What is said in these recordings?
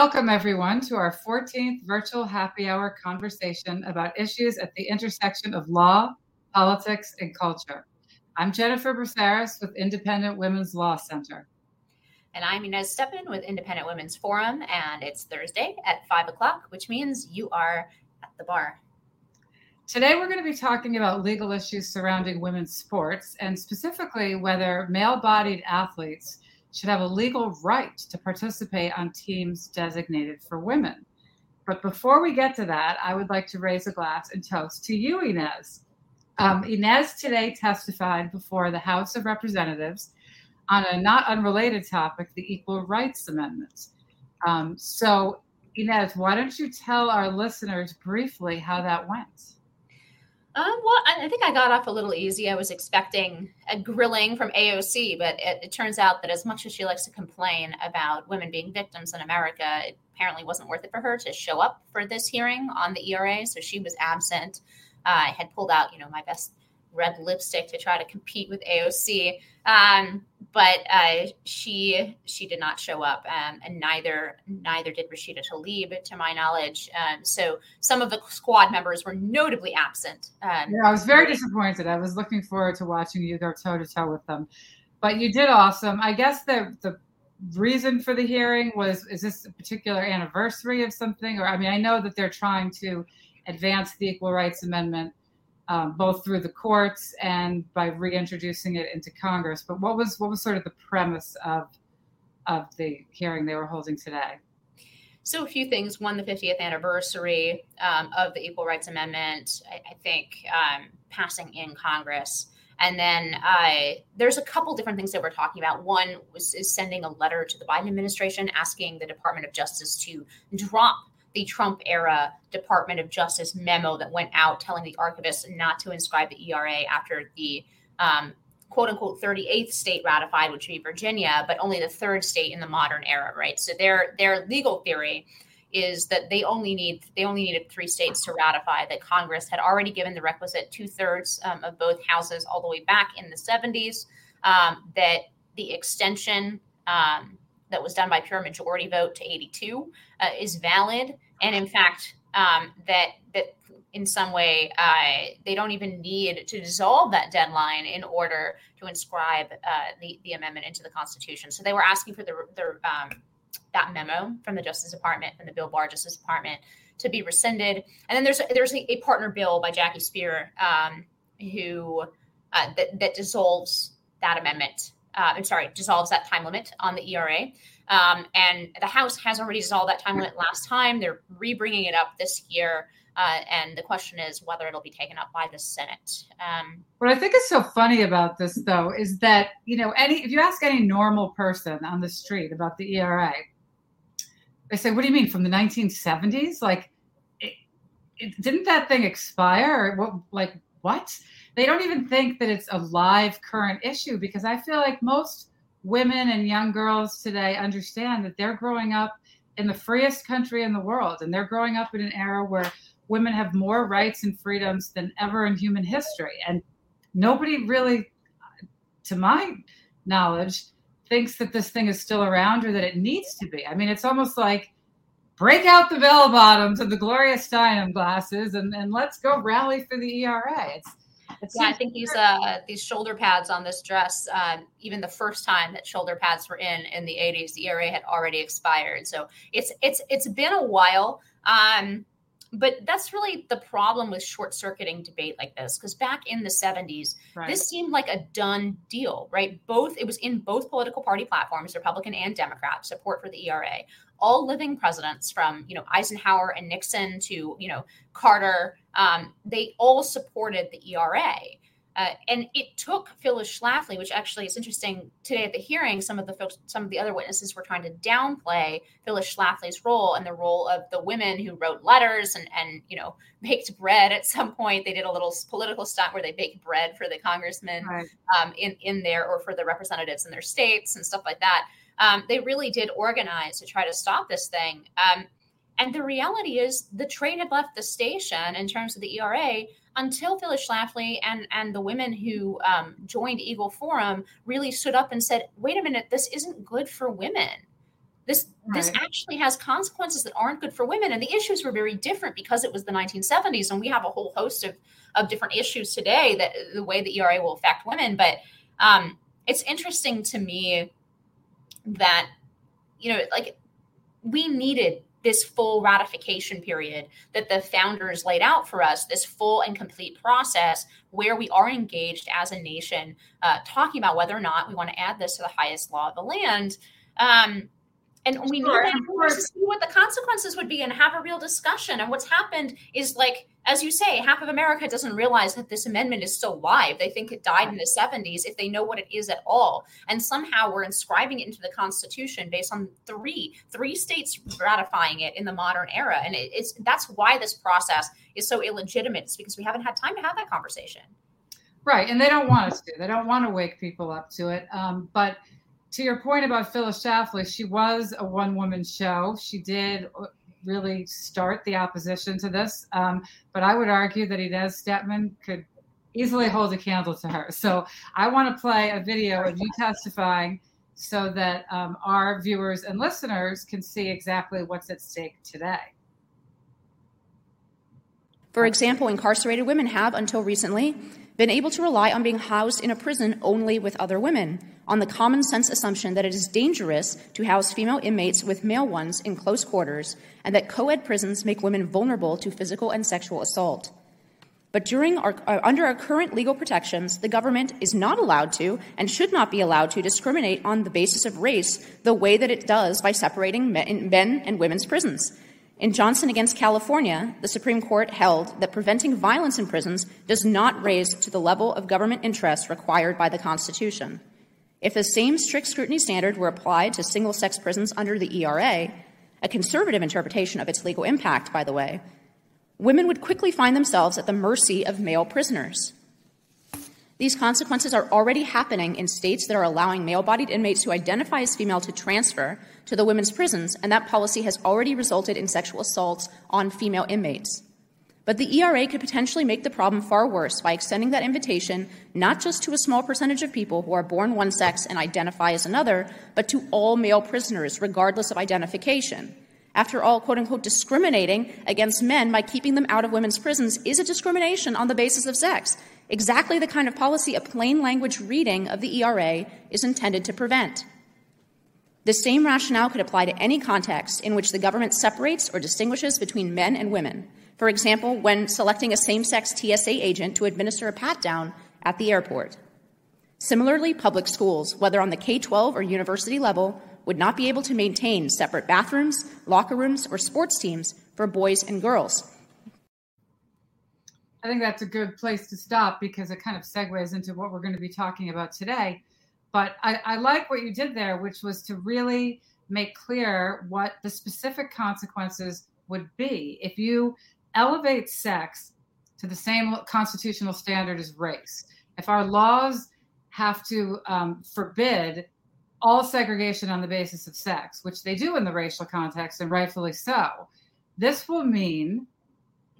Welcome, everyone, to our 14th virtual happy hour conversation about issues at the intersection of law, politics, and culture. I'm Jennifer Braceras with Independent Women's Law Center. And I'm Inez Stepman with Independent Women's Forum, and it's Thursday at 5 o'clock, which means you are at the bar. Today, we're going to be talking about legal issues surrounding women's sports, and specifically whether male bodied athletes should have a legal right to participate on teams designated for women. But before we get to that, I would like to raise a glass and toast to you, Inez. Um, Inez today testified before the House of Representatives on a not unrelated topic, the Equal Rights Amendment. Um, so, Inez, why don't you tell our listeners briefly how that went? Um, well, I think I got off a little easy. I was expecting a grilling from AOC, but it, it, turns out that as much as she likes to complain about women being victims in America, it apparently wasn't worth it for her to show up for this hearing on the ERA. So she was absent. Uh, I had pulled out, you know, my best red lipstick to try to compete with AOC. Um, but uh, she she did not show up, um, and neither neither did Rashida Tlaib, to my knowledge. Um, so some of the squad members were notably absent. Um, yeah, I was very disappointed. I was looking forward to watching you go toe to toe with them, but you did awesome. I guess the the reason for the hearing was is this a particular anniversary of something, or I mean, I know that they're trying to advance the Equal Rights Amendment um, both through the courts and by reintroducing it into Congress. But what was what was sort of the premise of of the hearing they were holding today? So a few things. One, the 50th anniversary um, of the Equal Rights Amendment. I, I think um, passing in Congress. And then uh, there's a couple different things that we're talking about. One was is sending a letter to the Biden administration asking the Department of Justice to drop the Trump era Department of Justice memo that went out telling the archivist not to inscribe the ERA after the um, quote unquote 38th state ratified, which would be Virginia, but only the third state in the modern era, right? So their their legal theory is that they only need they only needed three states to ratify. That Congress had already given the requisite two thirds um, of both houses all the way back in the 70s. Um, that the extension um, that was done by pure majority vote to 82 uh, is valid, and in fact, um, that that in some way uh, they don't even need to dissolve that deadline in order to inscribe uh, the the amendment into the Constitution. So they were asking for the, the um, that memo from the Justice Department and the Bill Barr Justice Department to be rescinded. And then there's there's a, a partner bill by Jackie Speier um, who uh, that that dissolves that amendment uh, I'm sorry, dissolves that time limit on the ERA. Um, and the House has already dissolved that time limit last time. They're re-bringing it up this year. Uh, and the question is whether it'll be taken up by the Senate. Um, what I think is so funny about this, though, is that you know, any if you ask any normal person on the street about the ERA, they say, "What do you mean from the 1970s? Like, it, it, didn't that thing expire? Or what? Like, what?" They don't even think that it's a live current issue because I feel like most women and young girls today understand that they're growing up in the freest country in the world and they're growing up in an era where women have more rights and freedoms than ever in human history. And nobody really to my knowledge thinks that this thing is still around or that it needs to be. I mean it's almost like break out the bell bottoms and the gloria steinem glasses and, and let's go rally for the era it's yeah, I think these uh, these shoulder pads on this dress, um, even the first time that shoulder pads were in in the 80s, the ERA had already expired. So it's it's it's been a while. Um, but that's really the problem with short circuiting debate like this because back in the 70s right. this seemed like a done deal right both it was in both political party platforms republican and democrat support for the era all living presidents from you know Eisenhower and Nixon to you know Carter, um, they all supported the ERA. Uh, and it took Phyllis Schlafly, which actually is interesting today at the hearing. Some of the folks, some of the other witnesses were trying to downplay Phyllis Schlafly's role and the role of the women who wrote letters and and you know baked bread. At some point, they did a little political stunt where they baked bread for the congressmen right. um, in in there or for the representatives in their states and stuff like that um, they really did organize to try to stop this thing. Um, and the reality is, the train had left the station in terms of the ERA until Phyllis Schlafly and, and the women who um, joined Eagle Forum really stood up and said, wait a minute, this isn't good for women. this this actually has consequences that aren't good for women and the issues were very different because it was the 1970s and we have a whole host of of different issues today that the way the era will affect women but um, it's interesting to me that you know like we needed this full ratification period that the founders laid out for us, this full and complete process where we are engaged as a nation, uh, talking about whether or not we want to add this to the highest law of the land. Um, and we sure, need to see what the consequences would be and have a real discussion. And what's happened is like, as you say, half of America doesn't realize that this amendment is still live. They think it died in the 70s if they know what it is at all. And somehow we're inscribing it into the Constitution based on three, three states ratifying it in the modern era. And it, it's that's why this process is so illegitimate. It's because we haven't had time to have that conversation. Right. And they don't want us to. They don't want to wake people up to it. Um, but to your point about Phyllis Schlafly, she was a one woman show. She did really start the opposition to this. Um, but I would argue that Inez Stepman could easily hold a candle to her. So I want to play a video of you testifying so that um, our viewers and listeners can see exactly what's at stake today. For example, incarcerated women have, until recently, been able to rely on being housed in a prison only with other women on the common sense assumption that it is dangerous to house female inmates with male ones in close quarters and that co ed prisons make women vulnerable to physical and sexual assault. But during our, uh, under our current legal protections, the government is not allowed to and should not be allowed to discriminate on the basis of race the way that it does by separating men, men and women's prisons. In Johnson against California, the Supreme Court held that preventing violence in prisons does not raise to the level of government interest required by the Constitution. If the same strict scrutiny standard were applied to single sex prisons under the ERA, a conservative interpretation of its legal impact, by the way, women would quickly find themselves at the mercy of male prisoners. These consequences are already happening in states that are allowing male bodied inmates who identify as female to transfer to the women's prisons, and that policy has already resulted in sexual assaults on female inmates. But the ERA could potentially make the problem far worse by extending that invitation not just to a small percentage of people who are born one sex and identify as another, but to all male prisoners, regardless of identification. After all, quote unquote, discriminating against men by keeping them out of women's prisons is a discrimination on the basis of sex, exactly the kind of policy a plain language reading of the ERA is intended to prevent. The same rationale could apply to any context in which the government separates or distinguishes between men and women. For example, when selecting a same sex TSA agent to administer a pat down at the airport. Similarly, public schools, whether on the K 12 or university level, would not be able to maintain separate bathrooms, locker rooms, or sports teams for boys and girls. I think that's a good place to stop because it kind of segues into what we're going to be talking about today. But I, I like what you did there, which was to really make clear what the specific consequences would be if you elevate sex to the same constitutional standard as race, if our laws have to um, forbid all segregation on the basis of sex, which they do in the racial context, and rightfully so, this will mean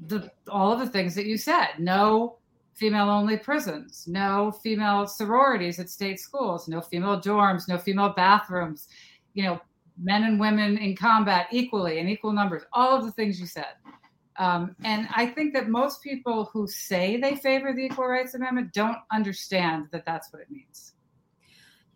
the, all of the things that you said no female only prisons, no female sororities at state schools, no female dorms, no female bathrooms, you know, men and women in combat equally in equal numbers, all of the things you said. Um, and I think that most people who say they favor the Equal Rights Amendment don't understand that that's what it means.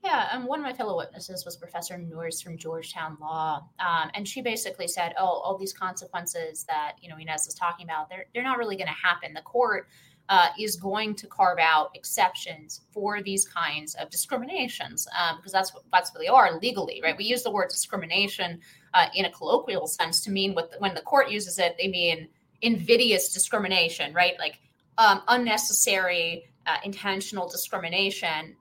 Yeah, and one of my fellow witnesses was Professor Nourse from Georgetown Law, um, and she basically said, "Oh, all these consequences that you know Inez is talking about, they're they're not really going to happen. The court uh, is going to carve out exceptions for these kinds of discriminations um, because that's what that's what they are legally, right? We use the word discrimination uh, in a colloquial sense to mean what the, when the court uses it, they mean invidious discrimination, right? Like um, unnecessary, uh, intentional discrimination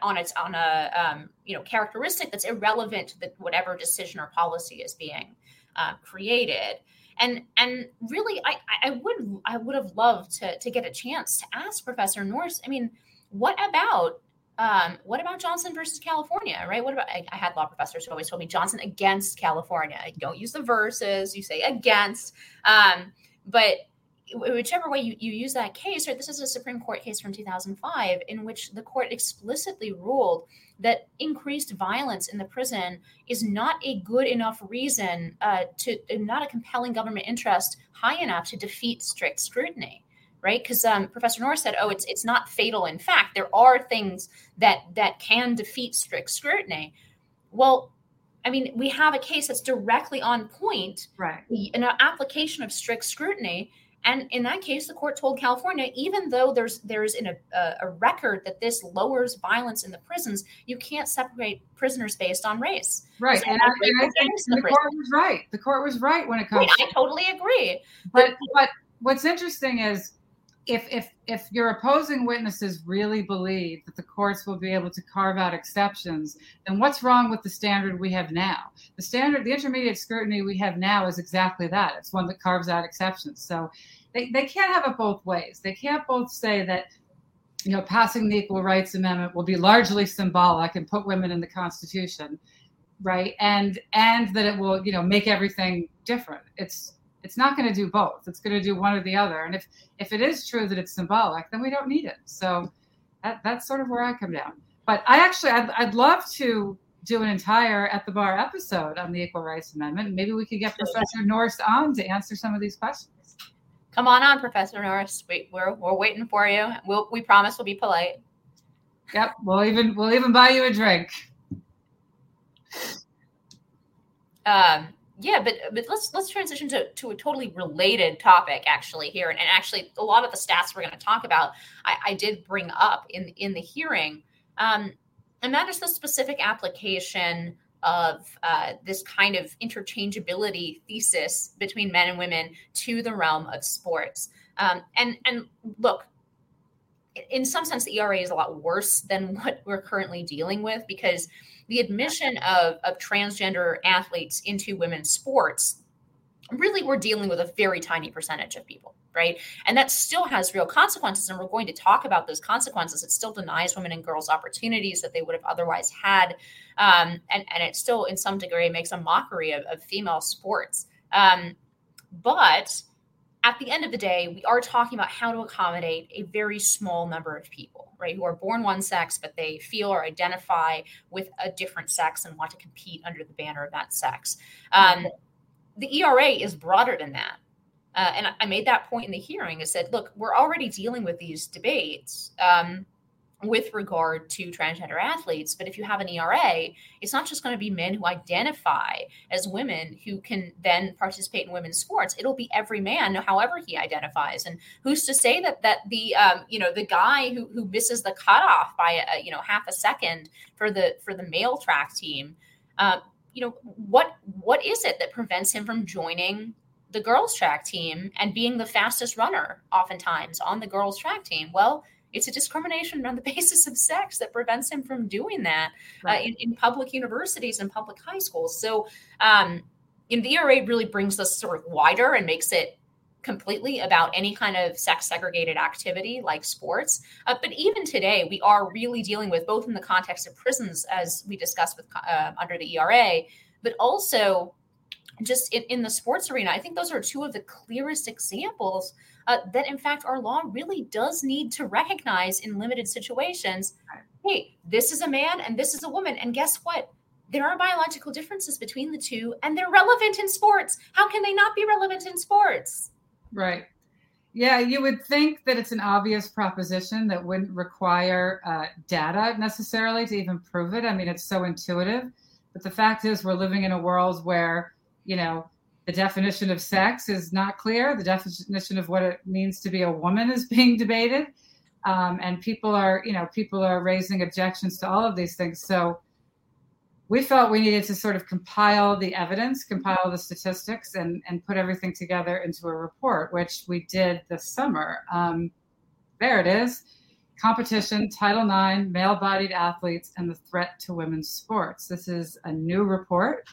on its on a um, you know characteristic that's irrelevant to the, whatever decision or policy is being uh, created. And and really, I I would I would have loved to to get a chance to ask Professor Nourse. I mean, what about um, what about Johnson versus California, right? What about I, I, had law professors who always told me Johnson against California. Don't use the verses, you say against. Um, but whichever way you, you use that case, right? This is a Supreme Court case from 2005 in which the court explicitly ruled that increased violence in the prison is not a good enough reason uh, to not a compelling government interest high enough to defeat strict scrutiny right? Because um, professor Nourse said oh it's it's not fatal in fact. There are things that that can defeat strict scrutiny. Well i mean we have a case that's directly on point. Right. An application of strict scrutiny and in that case, the court told California, even though there's there's in a, a, record that this lowers violence in the prisons, you can't separate prisoners based on race. Right, so and, I, and I think the, the court was right. The court was right when it comes. Right, to, I totally agree. But but what's interesting is if if if your opposing witnesses really believe that the courts will be able to carve out exceptions, then what's wrong with the standard we have now? The standard, the intermediate scrutiny we have now is exactly that. It's one that carves out exceptions. So they, they can't have it both ways. They can't both say that you know passing the Equal Rights Amendment will be largely symbolic and put women in the Constitution, right? And and that it will you know make everything different. It's it's not going to do both. It's going to do one or the other. And if if it is true that it's symbolic, then we don't need it. So that, that's sort of where I come down. But I actually I'd, I'd love to do an entire at the bar episode on the Equal Rights Amendment. Maybe we could get Professor Nourse on to answer some of these questions. Come on on, Professor Nourse. We, we're we're waiting for you. We'll, we promise we'll be polite. Yep, we'll even we'll even buy you a drink. Um, yeah, but but let's let's transition to, to a totally related topic actually here, and, and actually a lot of the stats we're going to talk about, I, I, did bring up in in the hearing, um, and that is the specific application of uh, this kind of interchangeability thesis between men and women to the realm of sports. Um, and and look, in some sense, the ERA is a lot worse than what we're currently dealing with because the admission of, of transgender athletes into women's sports really we're dealing with a very tiny percentage of people right? And that still has real consequences and we're going to talk about those consequences. It still denies women and girls opportunities that they would have otherwise had um, and, and it still in some degree makes a mockery of, of female sports. Um, but at the end of the day, we are talking about how to accommodate a very small number of people, right, who are born one sex, but they feel or identify with a different sex and want to compete under the banner of that sex. Um, the ERA is broader than that. Uh, and I made that point in the hearing. I said, look, we're already dealing with these debates. Um, with regard to transgender athletes. But if you have an ERA, it's not just going to be men who identify as women who can then participate in women's sports. It'll be every man, however he identifies. And who's to say that that the um, you know the guy who who misses the cutoff by a, you know half a second for the for the male track team, uh, you know what what is it that prevents him from joining the girls track team and being the fastest runner oftentimes on the girls track team? Well it's a discrimination on the basis of sex that prevents him from doing that uh, right. uh, in, in, public universities and public high schools. So, um, in the ERA really brings this sort of wider and makes it completely about any kind of sex segregated activity like sports. Uh, but even today, we are really dealing with both in the context of prisons, as we discussed with uh, under the ERA, but also just in, in the sports arena. I think those are two of the clearest examples uh, that in fact our law really does need to recognize in limited situations hey this is a man and this is a woman. And guess what? There are biological differences between the two and they're relevant in sports. How can they not be relevant in sports? Right. Yeah you would think that it's an obvious proposition that wouldn't require uh, data necessarily to even prove it. I mean it's so intuitive. But the fact is we're living in a world where you know the definition of sex is not clear. The definition of what it means to be a woman is being debated. Um, and people are, you know, people are raising objections to all of these things. So we felt we needed to sort of compile the evidence, compile the statistics, and, and put everything together into a report, which we did this summer. Um, there it is competition, Title IX, male bodied athletes, and the threat to women's sports. This is a new report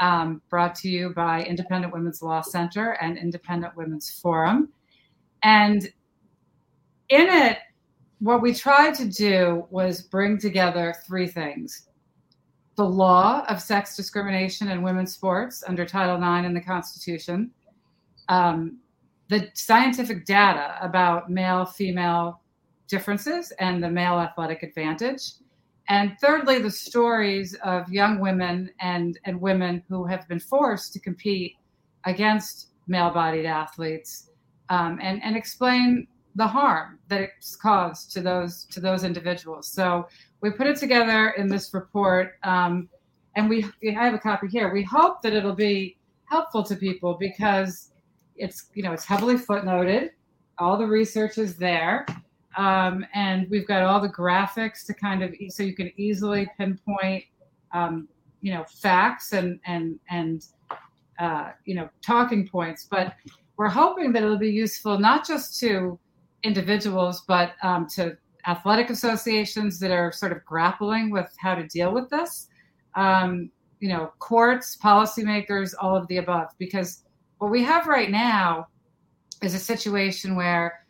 um, brought to you by Independent Women's Law Center and Independent Women's Forum. And in it, what we tried to do was bring together three things. The law of sex discrimination in women's sports under Title IX in the Constitution, um, the scientific data about male female differences and the male athletic advantage, And thirdly, the stories of young women and, and women who have been forced to compete against male bodied athletes um, and, and explain the harm that it's caused to those to those individuals. So we put it together in this report, um, and we I have a copy here. We hope that it'll be helpful to people because it's you know it's heavily footnoted. All the research is there, um, and we've got all the graphics to kind of so you can easily pinpoint um, you know facts and and and uh, you know talking points. But we're hoping that it'll be useful not just to individuals, but um, to athletic associations that are sort of grappling with how to deal with this. Um, you know, courts, policymakers, all of the above. Because what we have right now is a situation where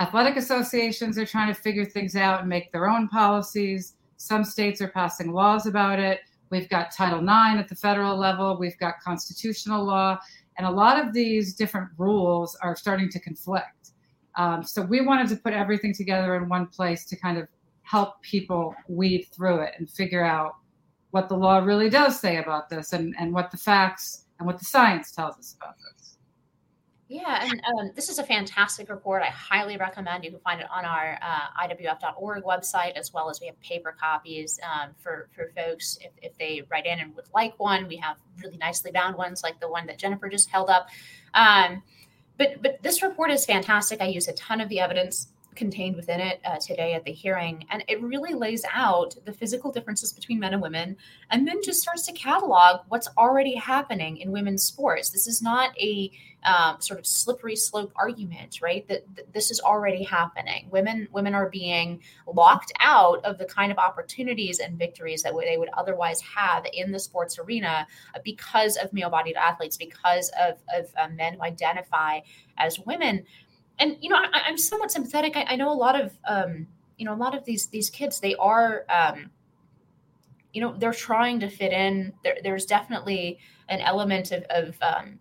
athletic associations are trying to figure things out and make their own policies. Some states are passing laws about it. We've got Title IX at the federal level, we've got constitutional law, and a lot of these different rules are starting to conflict. Um, so we wanted to put everything together in one place to kind of help people weed through it and figure out what the law really does say about this and, and what the facts and what the science tells us about this. Yeah, and um, this is a fantastic report. I highly recommend you can find it on our uh, IWF.org website, as well as we have paper copies um, for, for folks if, if they write in and would like one. We have really nicely bound ones like the one that Jennifer just held up. Um, but but this report is fantastic. I use a ton of the evidence contained within it uh, today at the hearing, and it really lays out the physical differences between men and women, and then just starts to catalog what's already happening in women's sports. This is not a um, sort of slippery slope argument, right? That, this is already happening. Women women are being locked out of the kind of opportunities and victories that they would otherwise have in the sports arena because of male-bodied athletes, because of, of uh, men who identify as women. And you know, I, am somewhat sympathetic. I, I, know a lot of um, you know a lot of these these kids. They are um, you know they're trying to fit in. There, there's definitely an element of, of um,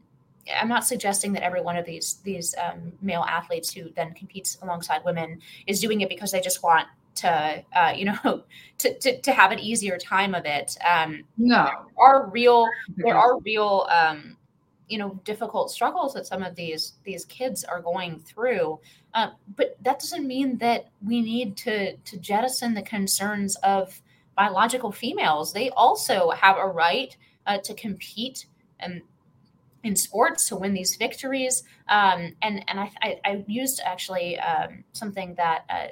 I'm not suggesting that every one of these these um, male athletes who then competes alongside women is doing it because they just want to uh, you know to, to, to have an easier time of it. Um, no, there are real there are real um, you know difficult struggles that some of these these kids are going through. Uh, but that doesn't mean that we need to to jettison the concerns of biological females. They also have a right uh, to compete and in sports to win these victories. Um, and and I, I, I used actually um, something that uh,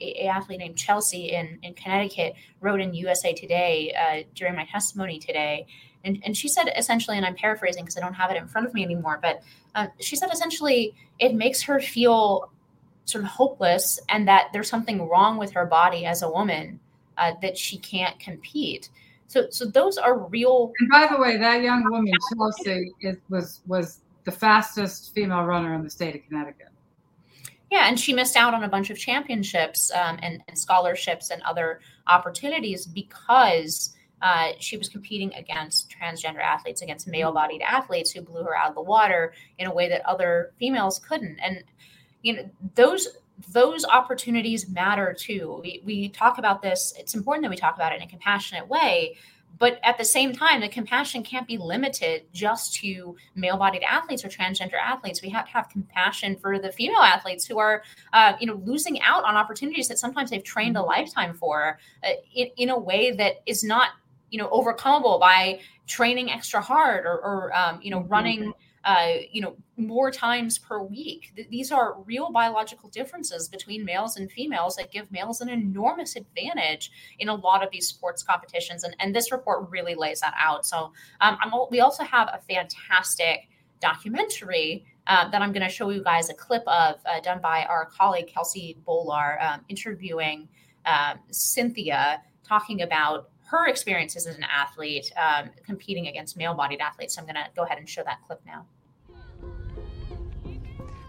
a, athlete named Chelsea in, in Connecticut wrote in USA Today uh, during my testimony today. And, and she said essentially, and I'm paraphrasing because I don't have it in front of me anymore, but uh, she said essentially it makes her feel sort of hopeless and that there's something wrong with her body as a woman uh, that she can't compete. So, so those are real. And by the way, that young woman, Chelsea, it was was the fastest female runner in the state of Connecticut. Yeah, and she missed out on a bunch of championships um, and, and, scholarships and other opportunities because uh, she was competing against transgender athletes, against male-bodied athletes who blew her out of the water in a way that other females couldn't. And you know, those those opportunities matter too. We, we talk about this, it's important that we talk about it in a compassionate way. But at the same time, the compassion can't be limited just to male bodied athletes or transgender athletes. We have to have compassion for the female athletes who are, uh, you know, losing out on opportunities that sometimes they've trained a lifetime for uh, in, in a way that is not, you know, overcomable by training extra hard or, or um, you know, mm-hmm. running uh, you know, more times per week. These are real biological differences between males and females that give males an enormous advantage in a lot of these sports competitions. And, and this report really lays that out. So um, we also have a fantastic documentary uh, that I'm going to show you guys a clip of uh, done by our colleague Kelsey Bolar um, interviewing um, Cynthia talking about her experiences as an athlete um, competing against male bodied athletes. So I'm going to go ahead and show that clip now.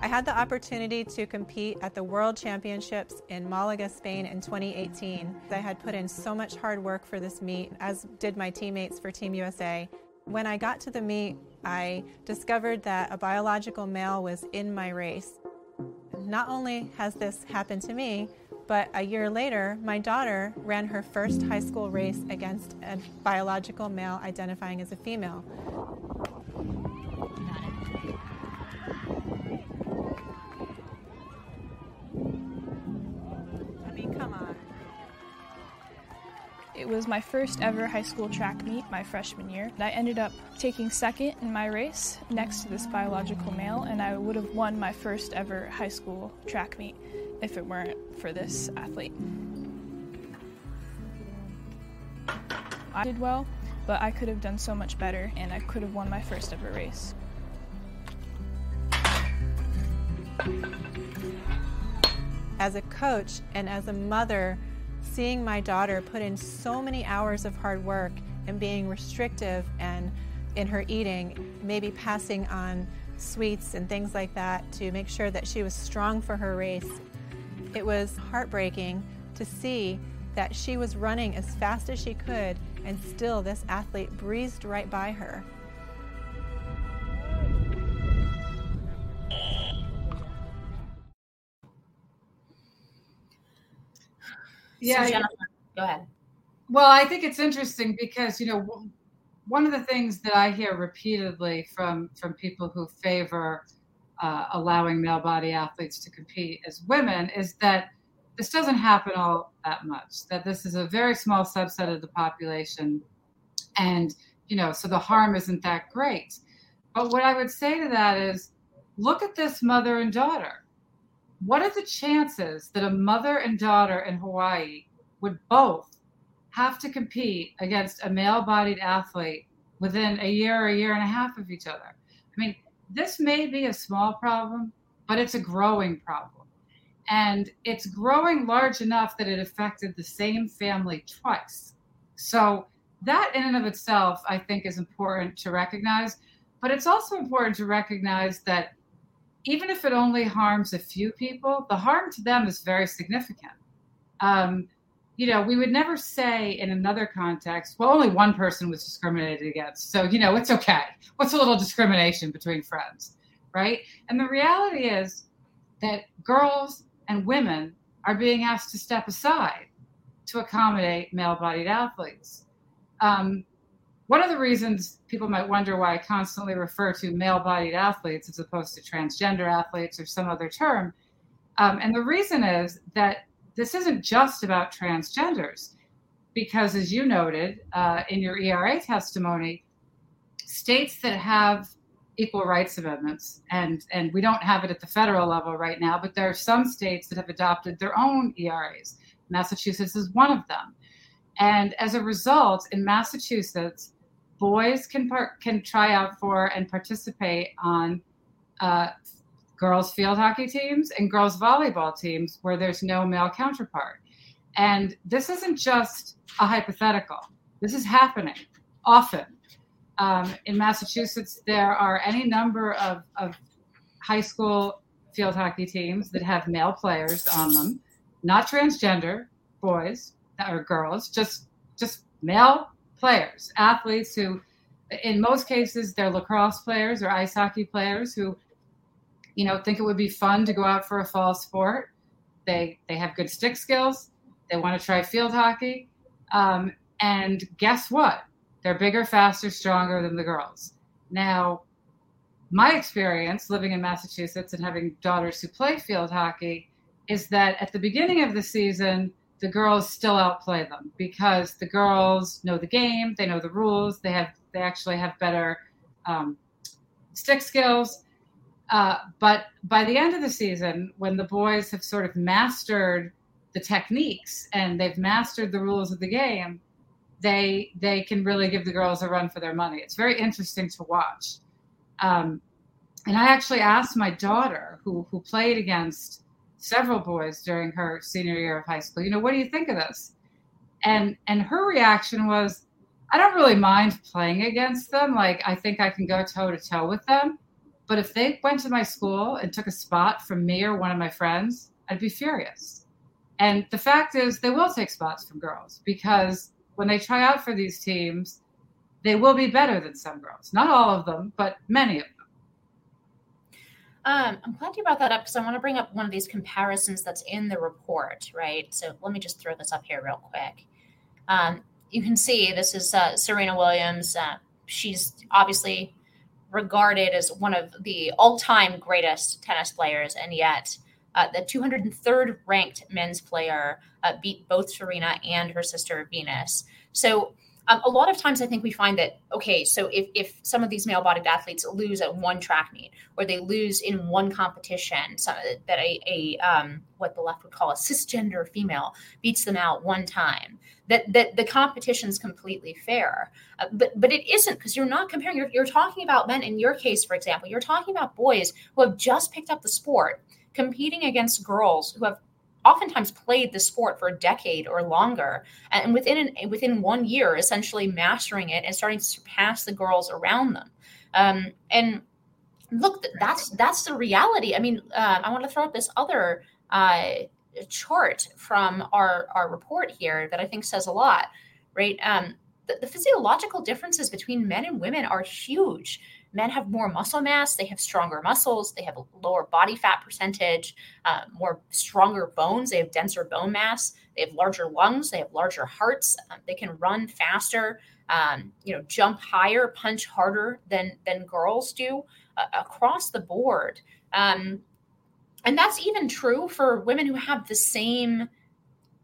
I had the opportunity to compete at the World Championships in Malaga, Spain in 2018. I had put in so much hard work for this meet, as did my teammates for Team USA. When I got to the meet, I discovered that a biological male was in my race. Not only has this happened to me, But a year later, my daughter ran her first high school race against a biological male identifying as a female. I mean, come on. It was my first ever high school track meet my freshman year. And I ended up taking second in my race next to this biological male, and I would have won my first ever high school track meet if it weren't for this athlete. I did well, but I could have done so much better, and I could have won my first ever race. As a coach and as a mother, seeing my daughter put in so many hours of hard work and being restrictive and in her eating, maybe passing on sweets and things like that to make sure that she was strong for her race. It was heartbreaking to see that she was running as fast as she could and still this athlete breezed right by her. Yeah, So. Jennifer, go ahead. Well, I think it's interesting because you know one of the things that I hear repeatedly from from people who favor uh, allowing male body athletes to compete as women is that this doesn't happen all that much. That this is a very small subset of the population, and you know, so the harm isn't that great. But what I would say to that is, look at this mother and daughter. What are the chances that a mother and daughter in Hawaii would both have to compete against a male bodied athlete within a year or a year and a half of each other. I mean, this may be a small problem, but it's a growing problem. And it's growing large enough that it affected the same family twice. So, that in and of itself, I think, is important to recognize. But it's also important to recognize that even if it only harms a few people, the harm to them is very significant. Um, you know, we would never say in another context, well, only one person was discriminated against. So, you know, it's okay. What's a little discrimination between friends, right? And the reality is that girls and women are being asked to step aside to accommodate male bodied athletes. Um, one of the reasons people might wonder why I constantly refer to male bodied athletes as opposed to transgender athletes or some other term. Um, and the reason is that this isn't just about transgenders, because as you noted uh, in your ERA testimony, states that have equal rights amendments, and, and we don't have it at the federal level right now, but there are some states that have adopted their own ERAs. Massachusetts is one of them. And as a result, in Massachusetts, boys can par- can try out for and participate on uh, girls field hockey teams and girls volleyball teams where there's no male counterpart. And this isn't just a hypothetical. This is happening often. Um, in Massachusetts, there are any number of, of high school field hockey teams that have male players on them, not transgender boys or girls, just just male players, athletes who, in most cases, they're lacrosse players or ice hockey players who, you know, think it would be fun to go out for a fall sport. They they have good stick skills. They want to try field hockey, um, and guess what? They're bigger, faster, stronger than the girls. Now, my experience living in Massachusetts and having daughters who play field hockey is that at the beginning of the season, the girls still outplay them because the girls know the game, they know the rules, they have they actually have better um, stick skills. Uh, but by the end of the season, when the boys have sort of mastered the techniques and they've mastered the rules of the game, they they can really give the girls a run for their money. It's very interesting to watch. Um, and I actually asked my daughter, who who played against several boys during her senior year of high school, you know, what do you think of this? And and her reaction was, I don't really mind playing against them. Like I think I can go toe to toe with them. But if they went to my school and took a spot from me or one of my friends, I'd be furious. And the fact is, they will take spots from girls because when they try out for these teams, they will be better than some girls. Not all of them, but many of them. Um, I'm glad you brought that up because I want to bring up one of these comparisons that's in the report, right? So let me just throw this up here real quick. Um, you can see this is uh, Serena Williams. Uh, she's obviously regarded as one of the all-time greatest tennis players, and yet uh, the 203rd ranked men's player uh, beat both Serena and her sister Venus. So um, a lot of times I think we find that okay, so if if some of these male-bodied athletes lose at one track meet or they lose in one competition, some, that a, a um, what the left would call a cisgender female beats them out one time, that that the competition is completely fair. Uh, but but it isn't because you're not comparing. You're, you're talking about men in your case, for example. You're talking about boys who have just picked up the sport competing against girls who have oftentimes played the sport for a decade or longer. And within an, within one year essentially mastering it and starting to surpass the girls around them. Um, and look that's that's the reality. I mean uh, i want to throw up this other uh, chart from our our report here that i think says a lot right? Um, the, the physiological differences between men and women are huge men have more muscle mass they have stronger muscles they have a lower body fat percentage uh, more stronger bones they have denser bone mass they have larger lungs they have larger hearts um, they can run faster um, you know jump higher punch harder than than girls do uh, across the board. Um, and that's even true for women who have the same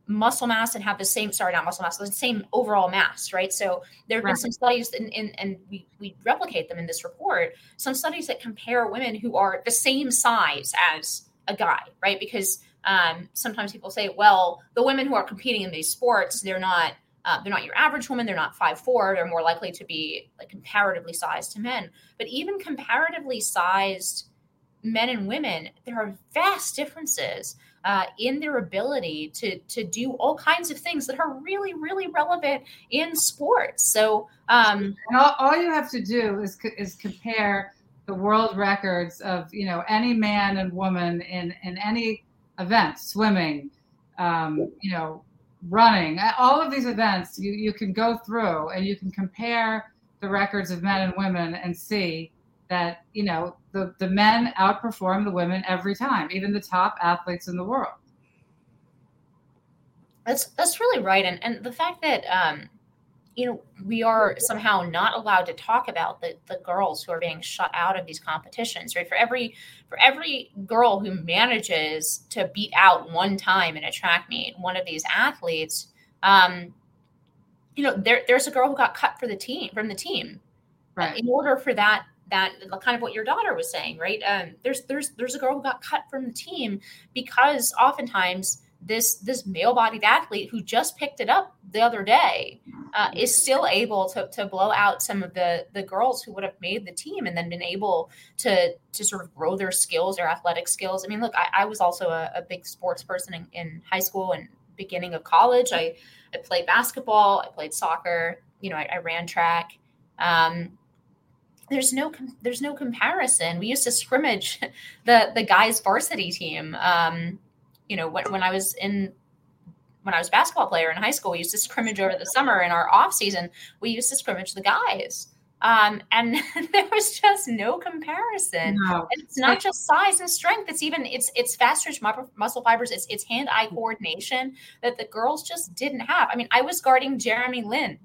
muscle mass and have the same sorry not muscle mass the same overall mass right? So there have right. been some studies in, in, and we, we replicate them in this report some studies that compare women who are the same size as a guy right? Because um, sometimes people say well the women who are competing in these sports they're not uh, they're not your average woman they're not five four they're more likely to be like comparatively sized to men. But even comparatively sized men and women there are vast differences uh, in their ability to to do all kinds of things that are really really relevant in sports. So um, all, all you have to do is is compare the world records of you know any man and woman in in any event, swimming, um, you know, running, all of these events. You you can go through and you can compare the records of men and women and see that you know the, the men outperform the women every time, even the top athletes in the world. That's that's really right, and and the fact that um, you know we are somehow not allowed to talk about the the girls who are being shut out of these competitions. Right, for every for every girl who manages to beat out one time in a track meet one of these athletes, um, you know there there's a girl who got cut for the team from the team. Right. In order for that that kind of what your daughter was saying, right? Um, there's there's there's a girl who got cut from the team because oftentimes this this male-bodied athlete who just picked it up the other day uh, is still able to, to blow out some of the the girls who would have made the team and then been able to to sort of grow their skills their athletic skills. I mean look i, I was also a, a, big sports person in, in, high school and beginning of college. I i played basketball i played soccer you know i, I ran track. Um, there's no there's no comparison. We used to scrimmage the the guys varsity team. Um, you know, when, when I was in when I was a basketball player in high school, we used to scrimmage over the summer. In our off season, we used to scrimmage the guys. Um, and there was just no comparison. No. And it's not just size and strength; it's even it's it's fast twitch muscle fibers. It's it's hand eye coordination that the girls just didn't have. I mean, I was guarding Jeremy Lin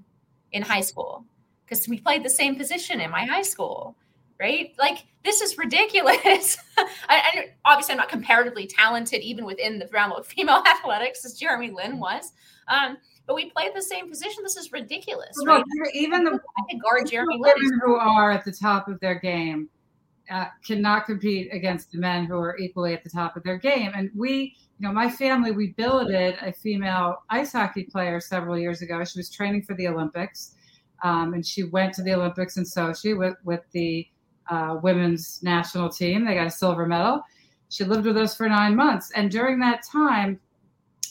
in high school because we played the same position in my high school right? Like this is ridiculous. I, obviously I'm not comparatively talented even within the realm of female athletics as Jeremy Lin was. Um, but we played the same position. This is ridiculous. Well, right? Even the I could guard Jeremy Lin who are at the top of their game uh, cannot compete against the men who are equally at the top of their game. And we, you know, my family, we billeted a female ice hockey player several years ago. She was training for the Olympics um, and she went to the Olympics in Sochi with, with the uh, women's national team. They got a silver medal. She lived with us for nine months. And during that time,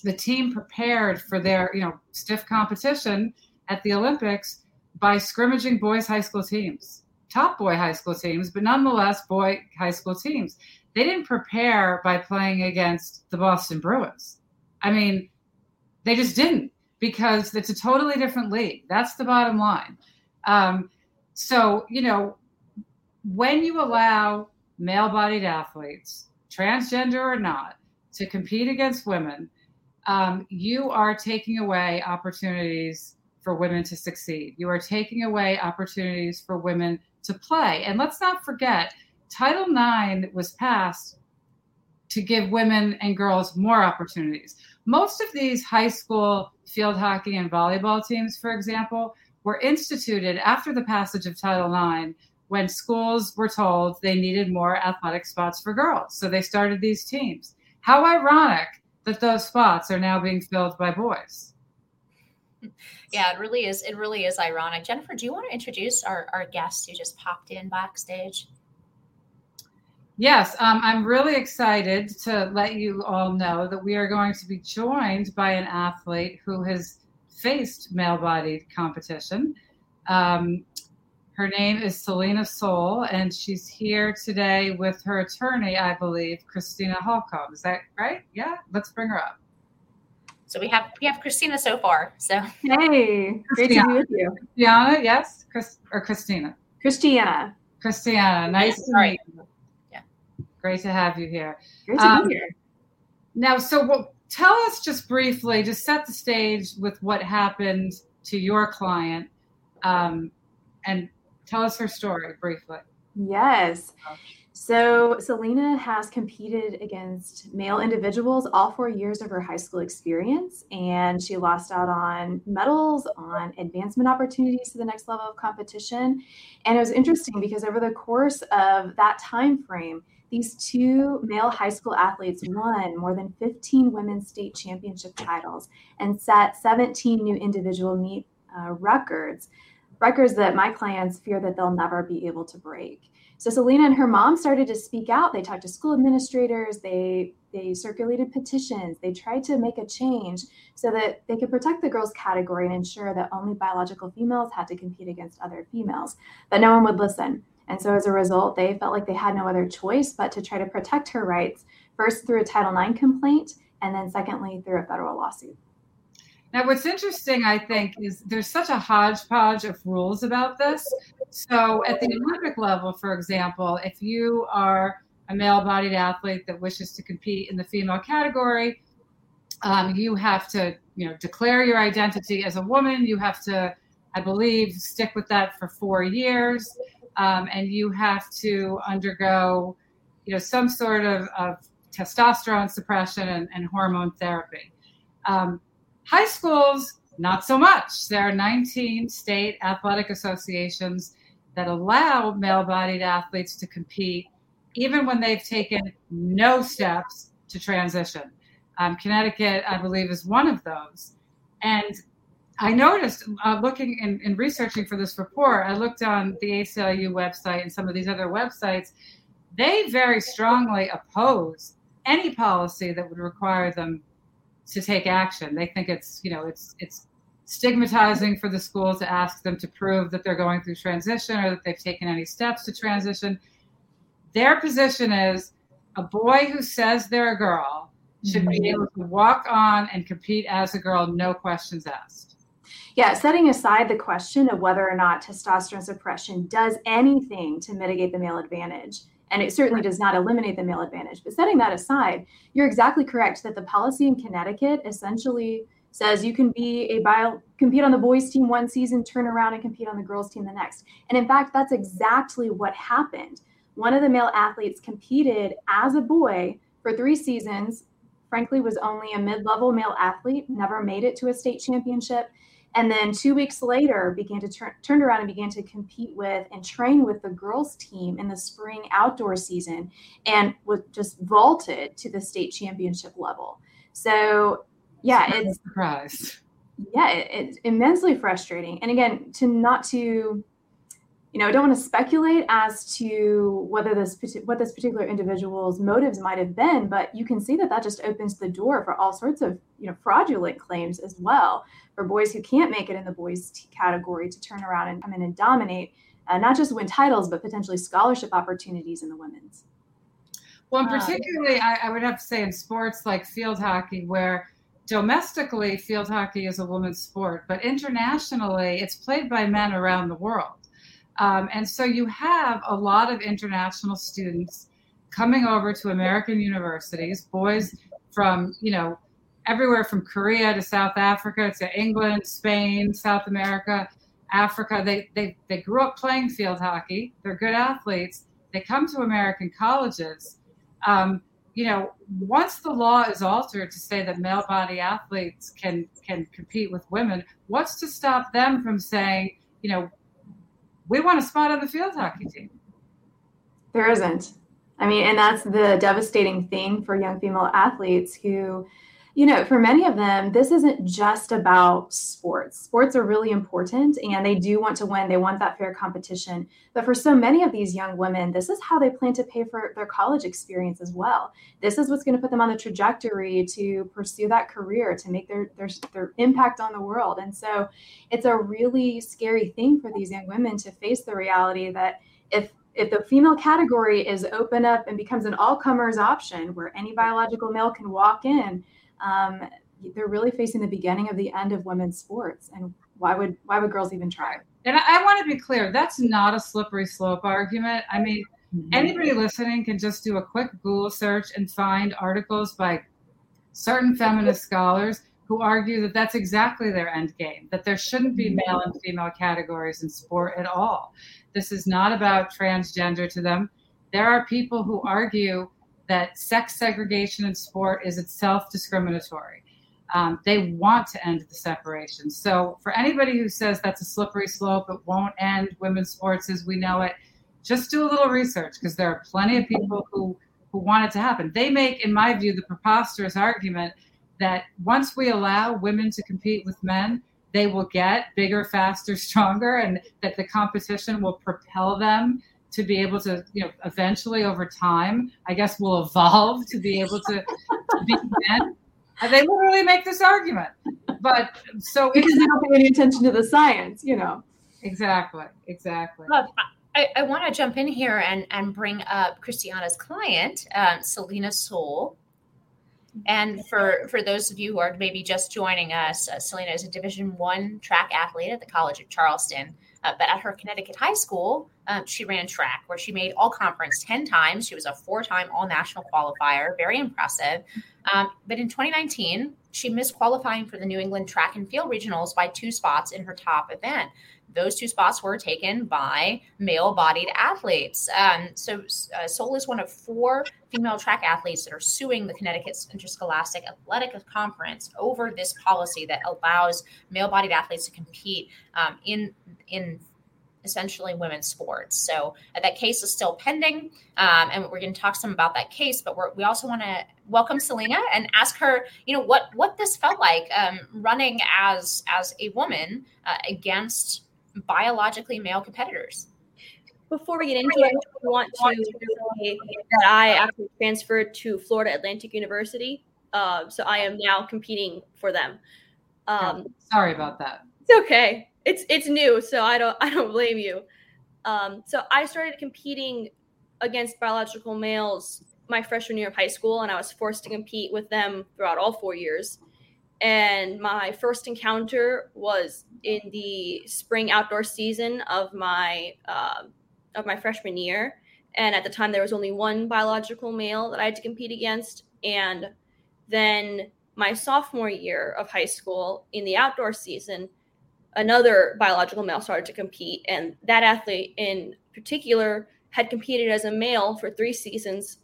the team prepared for their, you know, stiff competition at the Olympics by scrimmaging boys' high school teams, top boy high school teams, but nonetheless boy high school teams. They didn't prepare by playing against the Boston Bruins. I mean, they just didn't because it's a totally different league. That's the bottom line. Um, so, you know, when you allow male bodied athletes, transgender or not, to compete against women, um, you are taking away opportunities for women to succeed. You are taking away opportunities for women to play. And let's not forget, Title IX was passed to give women and girls more opportunities. Most of these high school field hockey and volleyball teams, for example, were instituted after the passage of Title IX when schools were told they needed more athletic spots for girls. So they started these teams. How ironic that those spots are now being filled by boys. Yeah, it really is. It really is ironic. Jennifer, do you want to introduce our, our guest who just popped in backstage? Yes, um, I'm really excited to let you all know that we are going to be joined by an athlete who has faced male bodied competition. Um, her name is Selena Soule, and she's here today with her attorney, I believe, Christina Holcomb. Is that right? Yeah, let's bring her up. So we have we have Christina so far. So hey, great to be with you, Christiana. Yes, Chris or Christina. Christiana. Christiana, nice yeah, to meet you. Great to have you here. Great to um, be here. Now, so tell us just briefly, just set the stage with what happened to your client, um, and Tell us her story briefly. Yes. So, Selena has competed against male individuals all four years of her high school experience, and she lost out on medals, on advancement opportunities to the next level of competition. And it was interesting because over the course of that time frame, these two male high school athletes won more than 15 women's state championship titles and set 17 new individual meet uh, records records that my clients fear that they'll never be able to break. So Selena and her mom started to speak out. They talked to school administrators, they they circulated petitions, they tried to make a change so that they could protect the girls category and ensure that only biological females had to compete against other females. But no one would listen. And so as a result, they felt like they had no other choice but to try to protect her rights, first through a Title IX complaint, and then secondly through a federal lawsuit. Now, what's interesting, I think, is there's such a hodgepodge of rules about this. So, at the Olympic level, for example, if you are a male bodied athlete that wishes to compete in the female category, um, you have to, you know, declare your identity as a woman. You have to, I believe, stick with that for four years, um, and you have to undergo, you know, some sort of, of testosterone suppression and, and hormone therapy. Um, High schools, not so much. There are 19 state athletic associations that allow male bodied athletes to compete, even when they've taken no steps to transition. Um, Connecticut, I believe, is one of those. And I noticed uh, looking in, in researching for this report, I looked on the ACLU website and some of these other websites. They very strongly oppose any policy that would require them to take action. They think it's you know it's it's stigmatizing for the school to ask them to prove that they're going through transition or that they've taken any steps to transition. Their position is a boy who says they're a girl should be able to walk on and compete as a girl, no questions asked. Yeah, setting aside the question of whether or not testosterone suppression does anything to mitigate the male advantage, and it certainly does not eliminate the male advantage. But setting that aside, you're exactly correct that the policy in Connecticut essentially says you can be a bio compete on the boys team one season, turn around and compete on the girls team the next. And in fact, that's exactly what happened. One of the male athletes competed as a boy for three seasons. Frankly, was only a mid-level male athlete, never made it to a state championship and then two weeks later began to turn turned around and began to compete with and train with the girls team in the spring outdoor season and was just vaulted to the state championship level. So yeah it's surprised yeah it, it's immensely frustrating. And again to not to you know, I don't want to speculate as to whether this what this particular individual's motives might have been, but you can see that that just opens the door for all sorts of you know fraudulent claims as well for boys who can't make it in the boys category to turn around and come in and dominate, uh, not just win titles, but potentially scholarship opportunities in the women's. Well, particularly, I, I would have to say in sports like field hockey, where domestically field hockey is a women's sport, but internationally it's played by men around the world. Um, and so you have a lot of international students coming over to American universities, boys from, you know, everywhere from Korea to South Africa to England, Spain, South America, Africa. They, they, they grew up playing field hockey. They're good athletes. They come to American colleges. Um, you know, once the law is altered to say that male body athletes can can compete with women, what's to stop them from saying, you know, we want a spot on the field hockey team? There isn't. I mean, and that's the devastating thing for young female athletes who you know, for many of them, this isn't just about sports. Sports are really important and they do want to win. They want that fair competition. But for so many of these young women, this is how they plan to pay for their college experience as well. This is what's going to put them on the trajectory to pursue that career, to make their, their, their impact on the world. And so it's a really scary thing for these young women to face the reality that if if the female category is open up and becomes an all comers option where any biological male can walk in, um, they're really facing the beginning of the end of women's sports. And why would why would girls even try? And I, I want to be clear, that's not a slippery slope argument. I mean, mm-hmm. anybody listening can just do a quick Google search and find articles by certain feminist scholars who argue that that's exactly their end game, that there shouldn't be male and female categories in sport at all. This is not about transgender to them. There are people who argue that sex segregation in sport is itself discriminatory. Um, they want to end the separation. So, for anybody who says that's a slippery slope, it won't end women's sports as we know it, just do a little research because there are plenty of people who, who want it to happen. They make, in my view, the preposterous argument that once we allow women to compete with men, they will get bigger, faster, stronger, and that the competition will propel them to be able to, you know, eventually over time, I guess will evolve to be able to, to be men. And they literally make this argument. But so because they don't pay any attention to the science, you know. Exactly. Exactly. I, I want to jump in here and, and bring up Christiana's client, um, Selena Soule, And for for those of you who are maybe just joining us, uh, Selena is a Division One track athlete at the College of Charleston. Uh, but at her Connecticut high school, um, she ran track where she made all conference 10 times. She was a four time all national qualifier, very impressive. Um, but in 2019, she missed qualifying for the New England track and field regionals by two spots in her top event those two spots were taken by male bodied athletes. Um, so, uh, is one of four female track athletes that are suing the Connecticut Interscholastic Athletic Conference over this policy that allows male bodied athletes to compete um, in, in essentially women's sports. So uh, that case is still pending, um, and we're going to talk some about that case. But we also want to welcome Selena and ask her, you know, what what this felt like um, running as as a woman uh, against biologically male competitors. Before we get into it, I want to say that I actually transferred to Florida Atlantic University. Uh, so I am now competing for them. Um, Sorry about that. It's okay. It's it's new, so I don't I don't blame you. Um, so I started competing against biological males my freshman year of high school, and I was forced to compete with them throughout all four years. And my first encounter was in the spring outdoor season of my uh, of my freshman year. And at the time, there was only one biological male that I had to compete against. And then my sophomore year of high school, in the outdoor season, another biological male started to compete. And that athlete in particular had competed as a male for three seasons,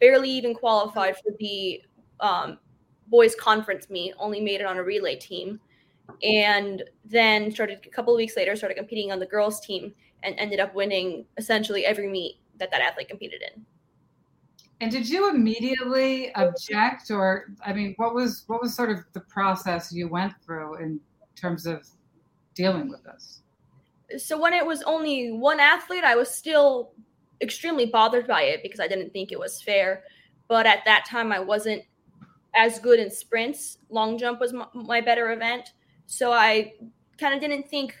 barely even qualified for the um, boys conference meet, only made it on a relay team. And then started a couple of weeks later, started competing on the girls team and ended up winning essentially every meet that that athlete competed in. And did you immediately object, or I mean, what was what was sort of the process you went through in terms of dealing with this? So when it was only one athlete, I was still extremely bothered by it because I didn't think it was fair. But at that time, I wasn't as good in sprints. Long jump was my, my better event, so I kind of didn't think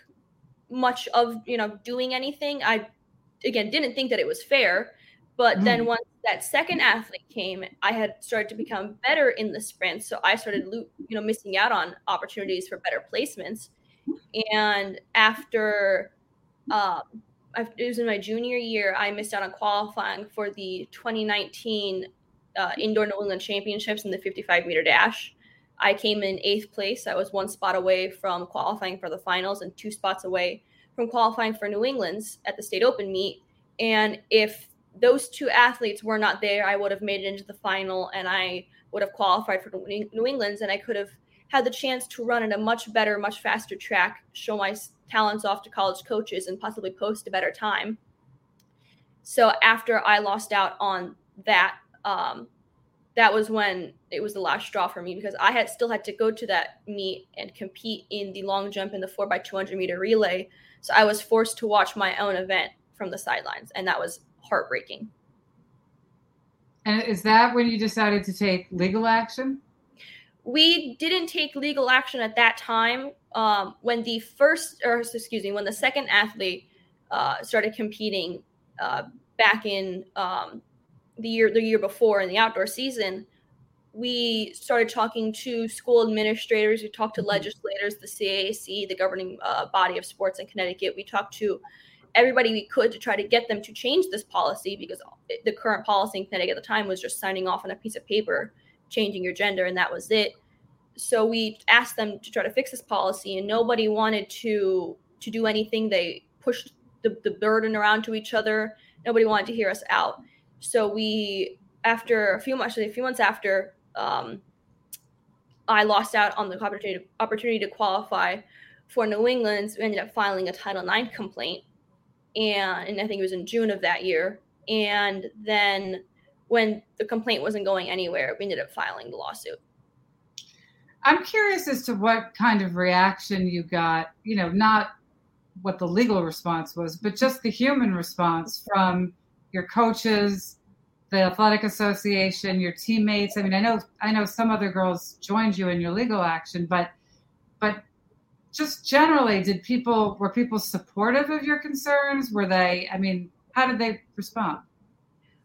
much of you know doing anything. I again didn't think that it was fair, but mm. then once that second athlete came, I had started to become better in the sprint, so I started you know missing out on opportunities for better placements. And after um, it was in my junior year. I missed out on qualifying for the 2019 uh, Indoor New England Championships in the 55 meter dash. I came in eighth place. I was one spot away from qualifying for the finals and two spots away from qualifying for New England's at the state open meet. And if those two athletes were not there, I would have made it into the final and I would have qualified for New England's and I could have had the chance to run at a much better, much faster track, show my talents off to college coaches, and possibly post a better time. So after I lost out on that, um, that was when it was the last straw for me because I had still had to go to that meet and compete in the long jump and the four by 200 meter relay. So I was forced to watch my own event from the sidelines, and that was heartbreaking. And is that when you decided to take legal action? We didn't take legal action at that time. Um, when the first, or excuse me, when the second athlete uh, started competing uh, back in um, the year the year before in the outdoor season, we started talking to school administrators. We talked to mm-hmm. legislators, the CAC, the governing uh, body of sports in Connecticut. We talked to everybody we could to try to get them to change this policy because the current policy in Connecticut at the time was just signing off on a piece of paper, changing your gender, and that was it. So we asked them to try to fix this policy, and nobody wanted to to do anything. They pushed the, the burden around to each other. Nobody wanted to hear us out. So we, after a few months, a few months after, um, I lost out on the opportunity opportunity to qualify for New England's. We ended up filing a Title IX complaint and, and I think it was in June of that year. And then when the complaint wasn't going anywhere, we ended up filing the lawsuit. I'm curious as to what kind of reaction you got, you know, not what the legal response was, but just the human response from your coaches, the athletic association, your teammates. I mean, I know I know some other girls joined you in your legal action, but but just generally, did people were people supportive of your concerns? Were they? I mean, how did they respond?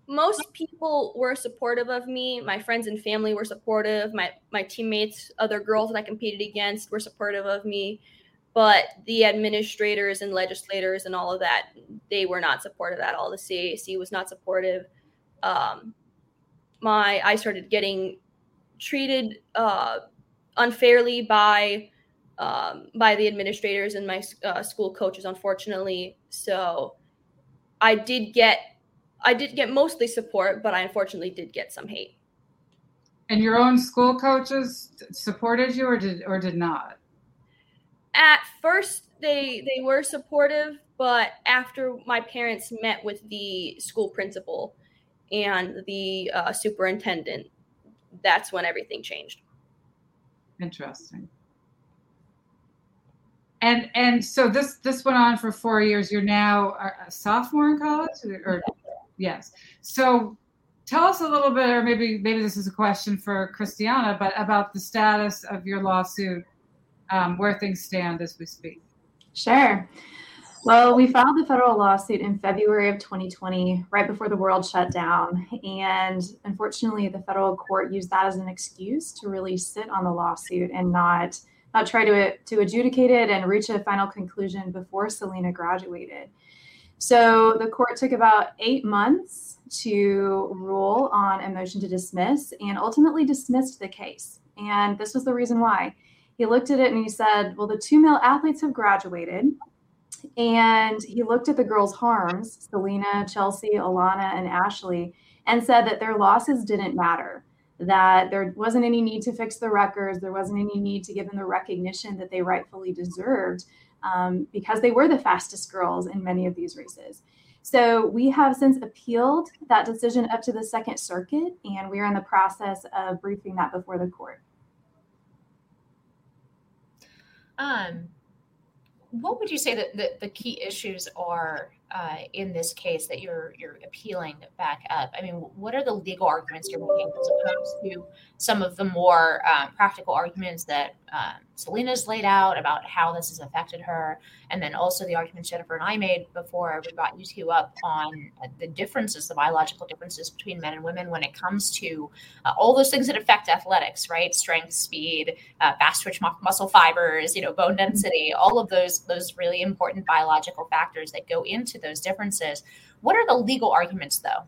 Most people were supportive of me. My friends and family were supportive. My my teammates, other girls that I competed against, were supportive of me. But the administrators and legislators and all of that, they were not supportive at all. The CAC was not supportive. Um, my I started getting treated uh, unfairly by um, by the administrators and my uh, school coaches, unfortunately. So I did get, I did get mostly support, but I unfortunately did get some hate. And your own school coaches supported you, or did or did not? At first, they they were supportive, but after my parents met with the school principal and the uh, superintendent, that's when everything changed. Interesting. And and so this this went on for four years. You're now a sophomore in college, or, yes. So tell us a little bit, or maybe maybe this is a question for Christiana, but about the status of your lawsuit, um, where things stand as we speak. Sure. Well, we filed the federal lawsuit in February of 2020, right before the world shut down. And unfortunately, the federal court used that as an excuse to really sit on the lawsuit and not not try to, to adjudicate it and reach a final conclusion before Selena graduated. So the court took about eight months to rule on a motion to dismiss and ultimately dismissed the case. And this was the reason why. He looked at it and he said, Well, the two male athletes have graduated. And he looked at the girls' harms, Selena, Chelsea, Alanna, and Ashley, and said that their losses didn't matter that there wasn't any need to fix the records, there wasn't any need to give them the recognition that they rightfully deserved um, because they were the fastest girls in many of these races. So we have since appealed that decision up to the Second Circuit, and we are in the process of briefing that before the court. Um, what would you say that the, the key issues are uh, in this case that you're you're appealing back up? I mean, what are the legal arguments you're making as opposed to some of the more um, practical arguments that um, Selena's laid out about how this has affected her, and then also the arguments Jennifer and I made before we brought you two up on uh, the differences, the biological differences between men and women when it comes to uh, all those things that affect athletics, right? Strength, speed, uh, fast twitch muscle fibers, you know, bone density, all of those those really important biological factors that go into to those differences. What are the legal arguments, though?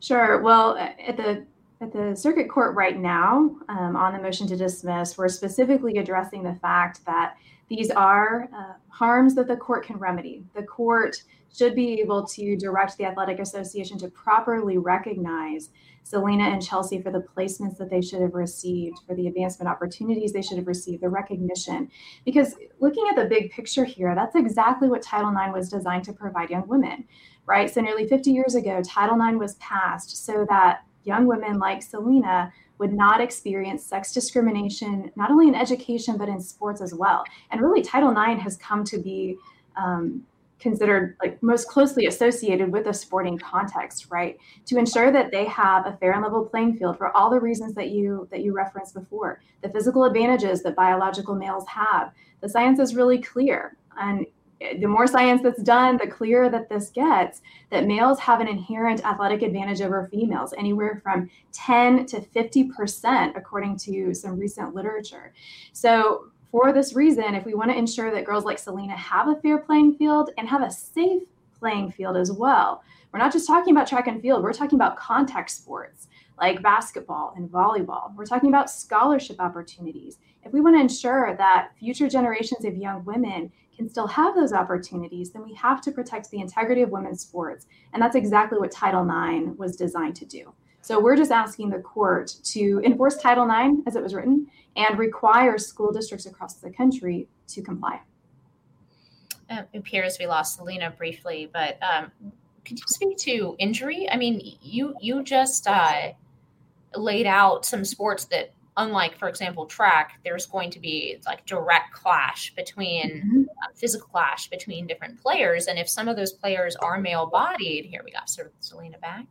Sure. Well, at the at the circuit court right now, um, on the motion to dismiss, we're specifically addressing the fact that these are uh, harms that the court can remedy. The court should be able to direct the athletic association to properly recognize Selena and Chelsea for the placements that they should have received, for the advancement opportunities they should have received, the recognition. Because looking at the big picture here, that's exactly what Title IX was designed to provide young women, right? So nearly 50 years ago, Title IX was passed so that young women like Selena would not experience sex discrimination, not only in education, but in sports as well. And really, Title IX has come to be um, considered like most closely associated with a sporting context right? To ensure that they have a fair and level playing field for all the reasons that you that you referenced before. The physical advantages that biological males have. The science is really clear. And the more science that's done the clearer that this gets that males have an inherent athletic advantage over females anywhere from 10 to 50% according to some recent literature so for this reason, if we want to ensure that girls like Selena have a fair playing field and have a safe playing field as well, we're not just talking about track and field, we're talking about contact sports like basketball and volleyball. We're talking about scholarship opportunities. If we want to ensure that future generations of young women can still have those opportunities, then we have to protect the integrity of women's sports. And that's exactly what Title IX was designed to do. So we're just asking the court to enforce Title IX as it was written and require school districts across the country to comply. Uh, it appears we lost Selena briefly, but um, could you speak to injury? I mean, you you just uh, laid out some sports that, unlike, for example, track, there's going to be like direct clash between mm-hmm. uh, physical clash between different players, and if some of those players are male-bodied, here we got sort of Selena back.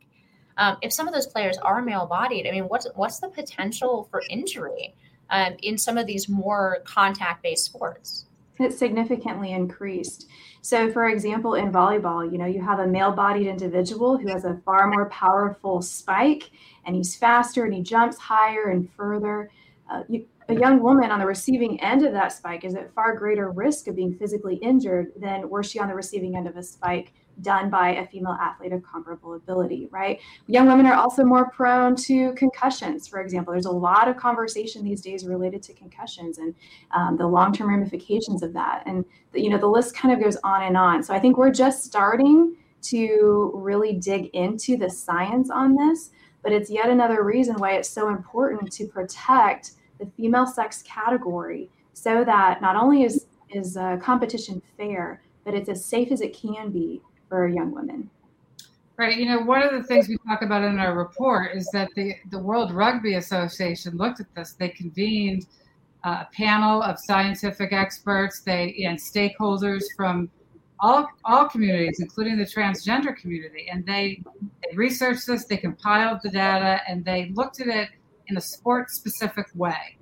Um, if some of those players are male-bodied, I mean, what's what's the potential for injury? um, in some of these more contact based sports? It's significantly increased. So, for example, in volleyball, you know, you have a male bodied individual who has a far more powerful spike and he's faster and he jumps higher and further. Uh, you, a young woman on the receiving end of that spike is at far greater risk of being physically injured than were she on the receiving end of a spike done by a female athlete of comparable ability, right? Young women are also more prone to concussions, for example. There's a lot of conversation these days related to concussions and um, the long-term ramifications of that. And, the, you know, the list kind of goes on and on. So I think we're just starting to really dig into the science on this, but it's yet another reason why it's so important to protect the female sex category so that not only is, is uh, competition fair, but it's as safe as it can be for young women. Right. You know, one of the things we talk about in our report is that the, the World Rugby Association looked at this. They convened a panel of scientific experts, they and stakeholders from all all communities, including the transgender community, and they, they researched this. They compiled the data and they looked at it in a sport specific way,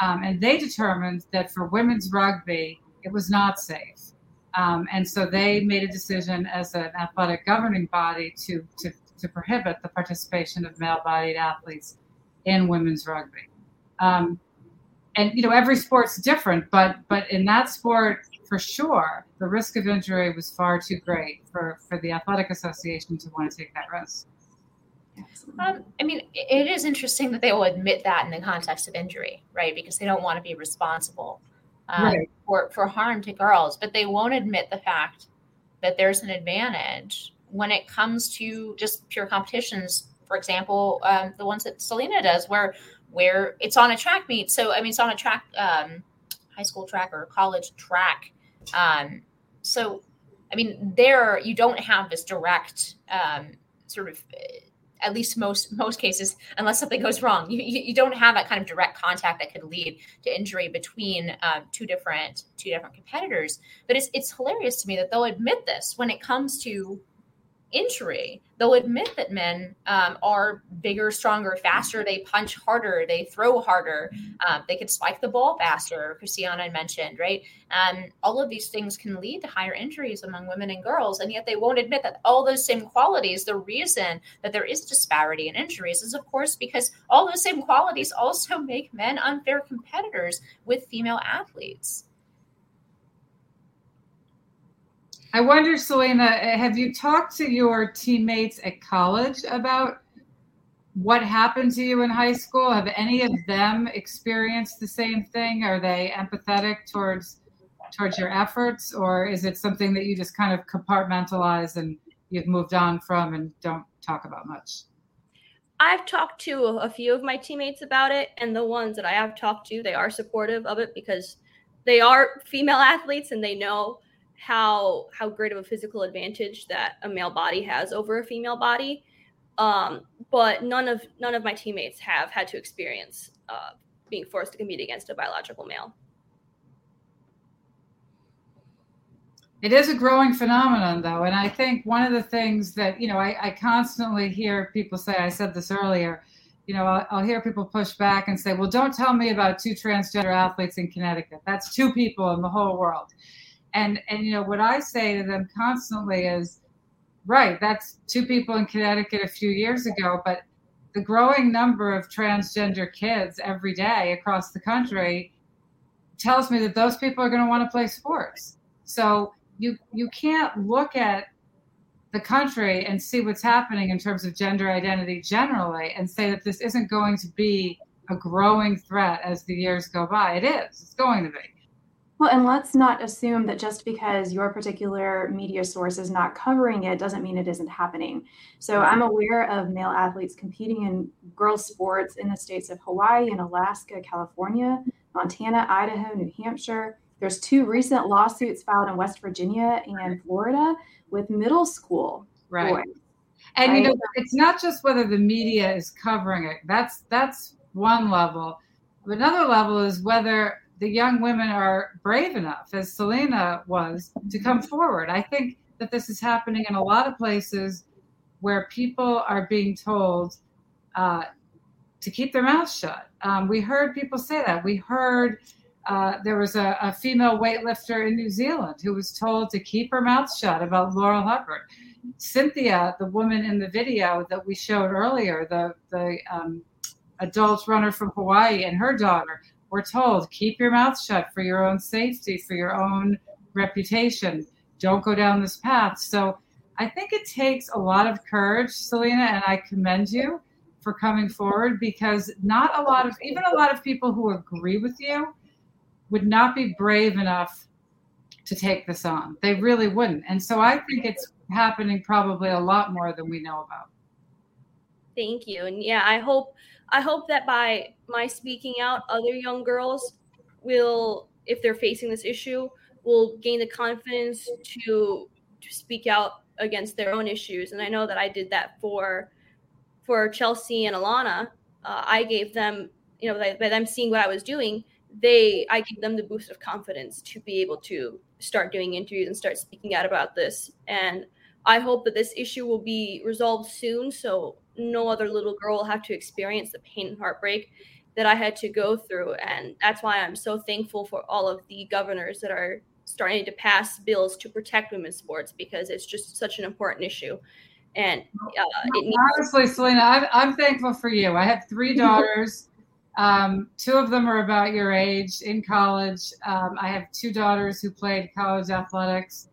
um, and they determined that for women's rugby, it was not safe. Um, and so they made a decision as an athletic governing body to, to, to prohibit the participation of male bodied athletes in women's rugby. Um, and you know every sport's different, but but in that sport, for sure, the risk of injury was far too great for for the athletic association to want to take that risk. Um, I mean, it is interesting that they will admit that in the context of injury, right? Because they don't want to be responsible um, right. for, for harm to girls, but they won't admit the fact that there's an advantage when it comes to just pure competitions. For example, um, the ones that Selena does, where where it's on a track meet. So I mean, it's on a track, um, high school track or college track. Um, so I mean, there you don't have this direct um, sort of at least most most cases, unless something goes wrong, you, you don't have that kind of direct contact that could lead to injury between um, two different two different competitors. But it's it's hilarious to me that they'll admit this when it comes to injury. They'll admit that men um, are bigger, stronger, faster. They punch harder. They throw harder. Um, they can spike the ball faster. Christiana mentioned, right? And all of these things can lead to higher injuries among women and girls. And yet they won't admit that all those same qualities, the reason that there is disparity in injuries is, of course, because all those same qualities also make men unfair competitors with female athletes. I wonder, Selena, have you talked to your teammates at college about what happened to you in high school? Have any of them experienced the same thing? Are they empathetic towards towards your efforts, or is it something that you just kind of compartmentalize and you've moved on from and don't talk about much? I've talked to a few of my teammates about it, and the ones that I have talked to, they are supportive of it because they are female athletes and they know how how great of a physical advantage that a male body has over a female body. Um, but none of none of my teammates have had to experience uh, being forced to compete against a biological male. It is a growing phenomenon, though, and I think one of the things that you know I, I constantly hear people say. I said this earlier. You know, I'll, I'll, hear people push back and say, "Well, don't tell me about two transgender athletes in Connecticut. That's two people in the whole world." And and you know what I say to them constantly is, right, that's two people in Connecticut a few years ago, but the growing number of transgender kids every day across the country tells me that those people are going to want to play sports. So you you can't look at the country and see what's happening in terms of gender identity generally and say that this isn't going to be a growing threat as the years go by. It is. It's going to be. Well, and let's not assume that just because your particular media source is not covering it doesn't mean it isn't happening. So I'm aware of male athletes competing in girls' sports in the states of Hawaii and Alaska, California, Montana, Idaho, New Hampshire. There's two recent lawsuits filed in West Virginia and Florida with middle school right. boys. And right? you know, it's not just whether the media is covering it. That's that's one level. Another level is whether the young women are brave enough, as Selena was, to come forward. I think that this is happening in a lot of places where people are being told uh, to keep their mouths shut. Um, we heard people say that. We heard uh, there was a, a, female weightlifter in New Zealand who was told to keep her mouth shut about Laurel Hubbard. Cynthia, the woman in the video that we showed earlier, the the um, adult runner from Hawaii, and her daughter we're told keep your mouth shut for your own safety, for your own reputation. Don't go down this path. So I think it takes a lot of courage, Selena, and I commend you for coming forward because not a lot of, even a lot of people who agree with you would not be brave enough to take this on. They really wouldn't. And so I think it's happening probably a lot more than we know about. Thank you. And yeah, I hope I hope that by my speaking out, other young girls will, if they're facing this issue, will gain the confidence to to speak out against their own issues. And I know that I did that for for Chelsea and Alanna. Uh, I gave them, you know, by, by them seeing what I was doing, they I gave them the boost of confidence to be able to start doing interviews and start speaking out about this. And I hope that this issue will be resolved soon so no other little girl will have to experience the pain and heartbreak that I had to go through. And that's why I'm so thankful for all of the governors that are starting to pass bills to protect women's sports because it's just such an important issue. And uh, it honestly, Selena, I'm, I'm thankful for you. I have three daughters. Um, two of them are about your age in college. Um, I have two daughters who played college athletics.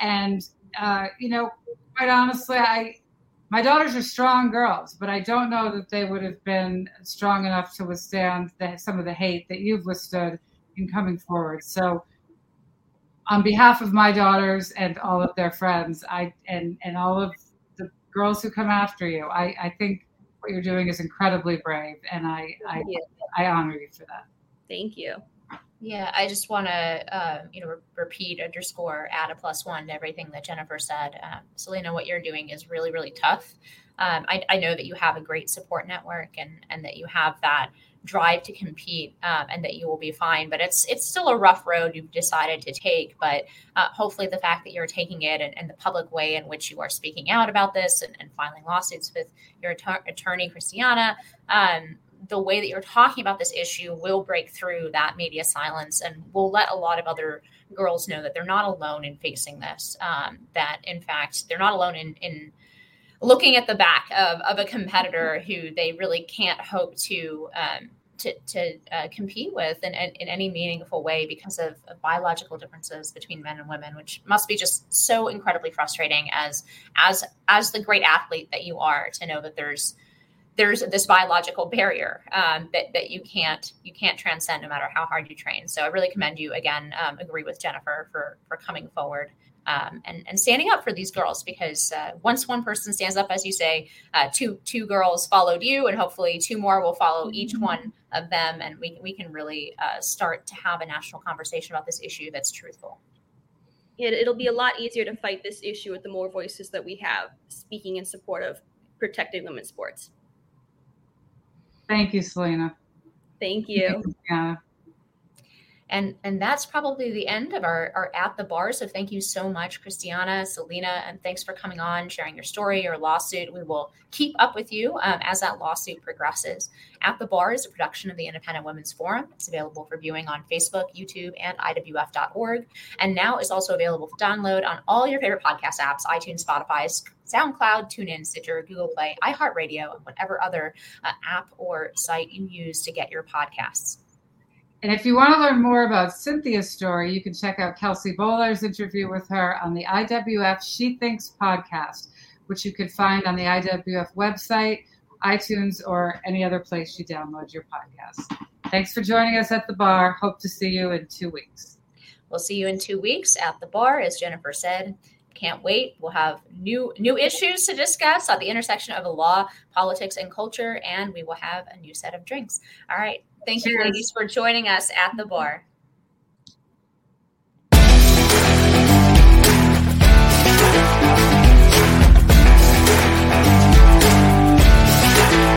And, uh, you know, quite honestly, I, my daughters are strong girls, but I don't know that they would have been strong enough to withstand the, some of the hate that you've withstood in coming forward. So, on behalf of my daughters and all of their friends, I and and all of the girls who come after you, I, I think what you're doing is incredibly brave, and I I, I honor you for that. Thank you. Yeah, I just want to, uh, you know, re- repeat, underscore, add a plus one to everything that Jennifer said. Um, Selena, what you're doing is really, really tough. Um, I, I, know that you have a great support network and and that you have that drive to compete um, and that you will be fine. But it's it's still a rough road you've decided to take. But uh, hopefully, the fact that you're taking it and, and, the public way in which you are speaking out about this and, and filing lawsuits with your att- attorney, Christiana, um, the way that you're talking about this issue will break through that media silence and will let a lot of other girls know that they're not alone in facing this. Um, that in fact they're not alone in in looking at the back of, of a competitor who they really can't hope to um, to, to uh, compete with in, in, in, any meaningful way because of, of, biological differences between men and women, which must be just so incredibly frustrating as as as the great athlete that you are to know that there's there's this biological barrier um, that, that you can't you can't transcend no matter how hard you train. So I really commend you again. Um, agree with Jennifer for for coming forward um, and, and standing up for these girls because uh, once one person stands up, as you say, uh, two two girls followed you, and hopefully two more will follow each mm-hmm. one of them, and we we can really uh, start to have a national conversation about this issue that's truthful. It, it'll be a lot easier to fight this issue with the more voices that we have speaking in support of protecting women's sports. Thank you, Selena. Thank you. Yeah and and that's probably the end of our, our at the bar. So thank you so much christiana selena and thanks for coming on sharing your story your lawsuit. We will keep up with you um, as that lawsuit progresses. At the bar is a production of the independent women's forum. It's available for viewing on facebook youtube and iwf.org and now is also available for download on all your favorite podcast apps itunes spotify SoundCloud, TuneIn, Stitcher, Google Play, iHeartRadio, and whatever other uh, app or site you use to get your podcasts. And if you want to learn more about Cynthia's story, you can check out Kelsey Bolar's interview with her on the IWF She Thinks podcast, which you can find on the IWF website, iTunes, or any other place you download your podcast. Thanks for joining us at the bar. Hope to see you in two weeks. We'll see you in two weeks at the bar, as Jennifer said. Can't wait. We'll have new new issues to discuss at the intersection of the law, politics, and culture, and we will have a new set of drinks. All right. Thank Cheers. you, ladies, for joining us at the bar.